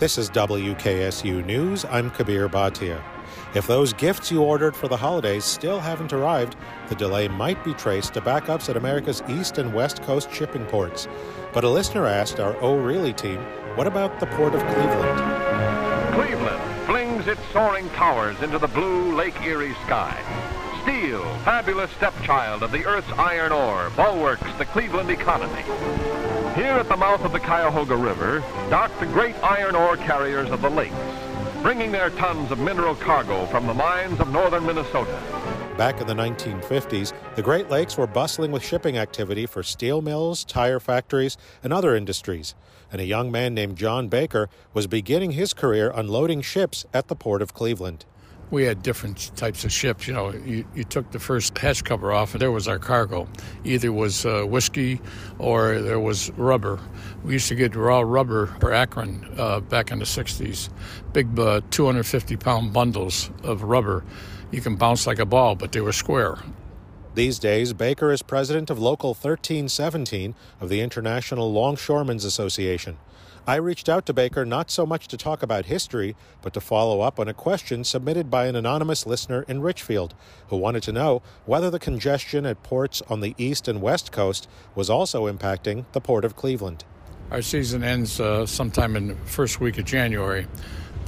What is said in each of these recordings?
This is WKSU News. I'm Kabir Bhatia. If those gifts you ordered for the holidays still haven't arrived, the delay might be traced to backups at America's east and west coast shipping ports. But a listener asked our O'Reilly team, what about the Port of Cleveland? Cleveland flings its soaring towers into the blue Lake Erie sky. Steel, fabulous stepchild of the Earth's iron ore, bulwarks the Cleveland economy. Here at the mouth of the Cuyahoga River dock the great iron ore carriers of the lakes, bringing their tons of mineral cargo from the mines of northern Minnesota. Back in the 1950s, the Great Lakes were bustling with shipping activity for steel mills, tire factories, and other industries. And a young man named John Baker was beginning his career unloading ships at the Port of Cleveland we had different types of ships. You know, you, you took the first hatch cover off, and there was our cargo. Either was uh, whiskey or there was rubber. We used to get raw rubber for Akron uh, back in the 60s, big uh, 250 pound bundles of rubber. You can bounce like a ball, but they were square. These days, Baker is president of Local 1317 of the International Longshoremen's Association. I reached out to Baker not so much to talk about history, but to follow up on a question submitted by an anonymous listener in Richfield who wanted to know whether the congestion at ports on the east and west coast was also impacting the Port of Cleveland. Our season ends uh, sometime in the first week of January.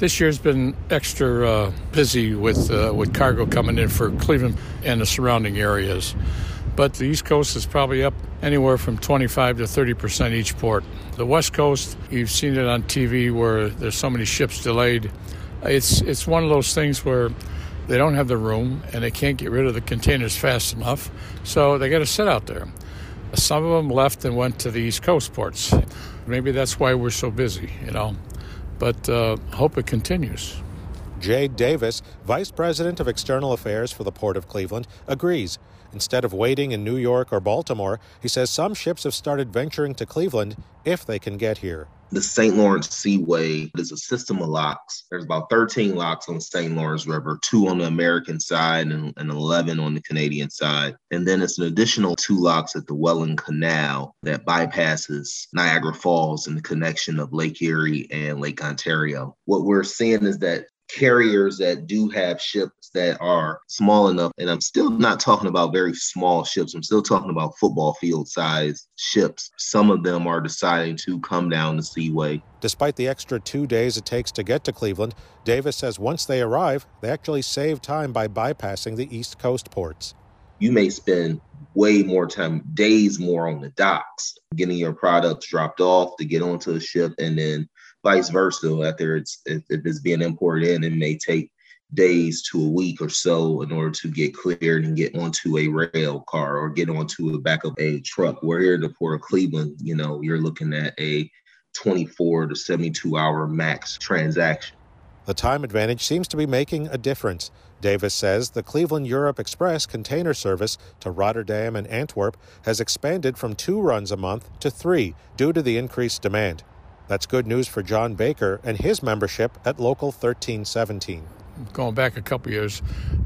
This year's been extra uh, busy with uh, with cargo coming in for Cleveland and the surrounding areas but the East Coast is probably up anywhere from 25 to 30 percent each port. The West Coast, you've seen it on TV where there's so many ships delayed. It's it's one of those things where they don't have the room and they can't get rid of the containers fast enough, so they got to sit out there. Some of them left and went to the East Coast ports. Maybe that's why we're so busy, you know. But uh, hope it continues. Jade Davis, Vice President of External Affairs for the Port of Cleveland, agrees. Instead of waiting in New York or Baltimore, he says some ships have started venturing to Cleveland if they can get here. The St. Lawrence Seaway is a system of locks. There's about 13 locks on the St. Lawrence River, two on the American side and, and 11 on the Canadian side. And then it's an additional two locks at the Welland Canal that bypasses Niagara Falls and the connection of Lake Erie and Lake Ontario. What we're seeing is that carriers that do have ships that are small enough. And I'm still not talking about very small ships. I'm still talking about football field size ships. Some of them are deciding to come down the seaway. Despite the extra two days it takes to get to Cleveland, Davis says once they arrive, they actually save time by bypassing the East Coast ports. You may spend way more time, days more on the docks, getting your products dropped off to get onto a ship and then vice versa. After it's if, it's being imported in, it may take days to a week or so in order to get cleared and get onto a rail car or get onto the back of a truck. We're here at the Port of Cleveland. You know, you're looking at a 24 to 72 hour max transaction. The time advantage seems to be making a difference. Davis says the Cleveland Europe Express container service to Rotterdam and Antwerp has expanded from two runs a month to three due to the increased demand. That's good news for John Baker and his membership at Local 1317. Going back a couple years,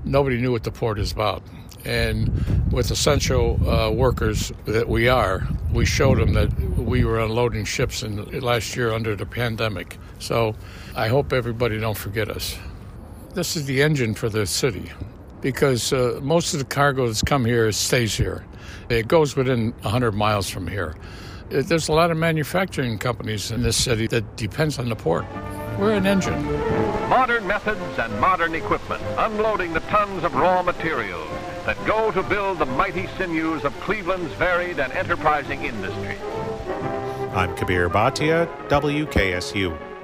nobody knew what the port is about. And with essential uh, workers that we are, we showed them that we were unloading ships in last year under the pandemic. So I hope everybody don't forget us. This is the engine for the city because uh, most of the cargo that's come here stays here. It goes within 100 miles from here. Uh, there's a lot of manufacturing companies in this city that depends on the port. We're an engine. Modern methods and modern equipment unloading the tons of raw materials that go to build the mighty sinews of Cleveland's varied and enterprising industry. I'm Kabir Bhatia, WKSU.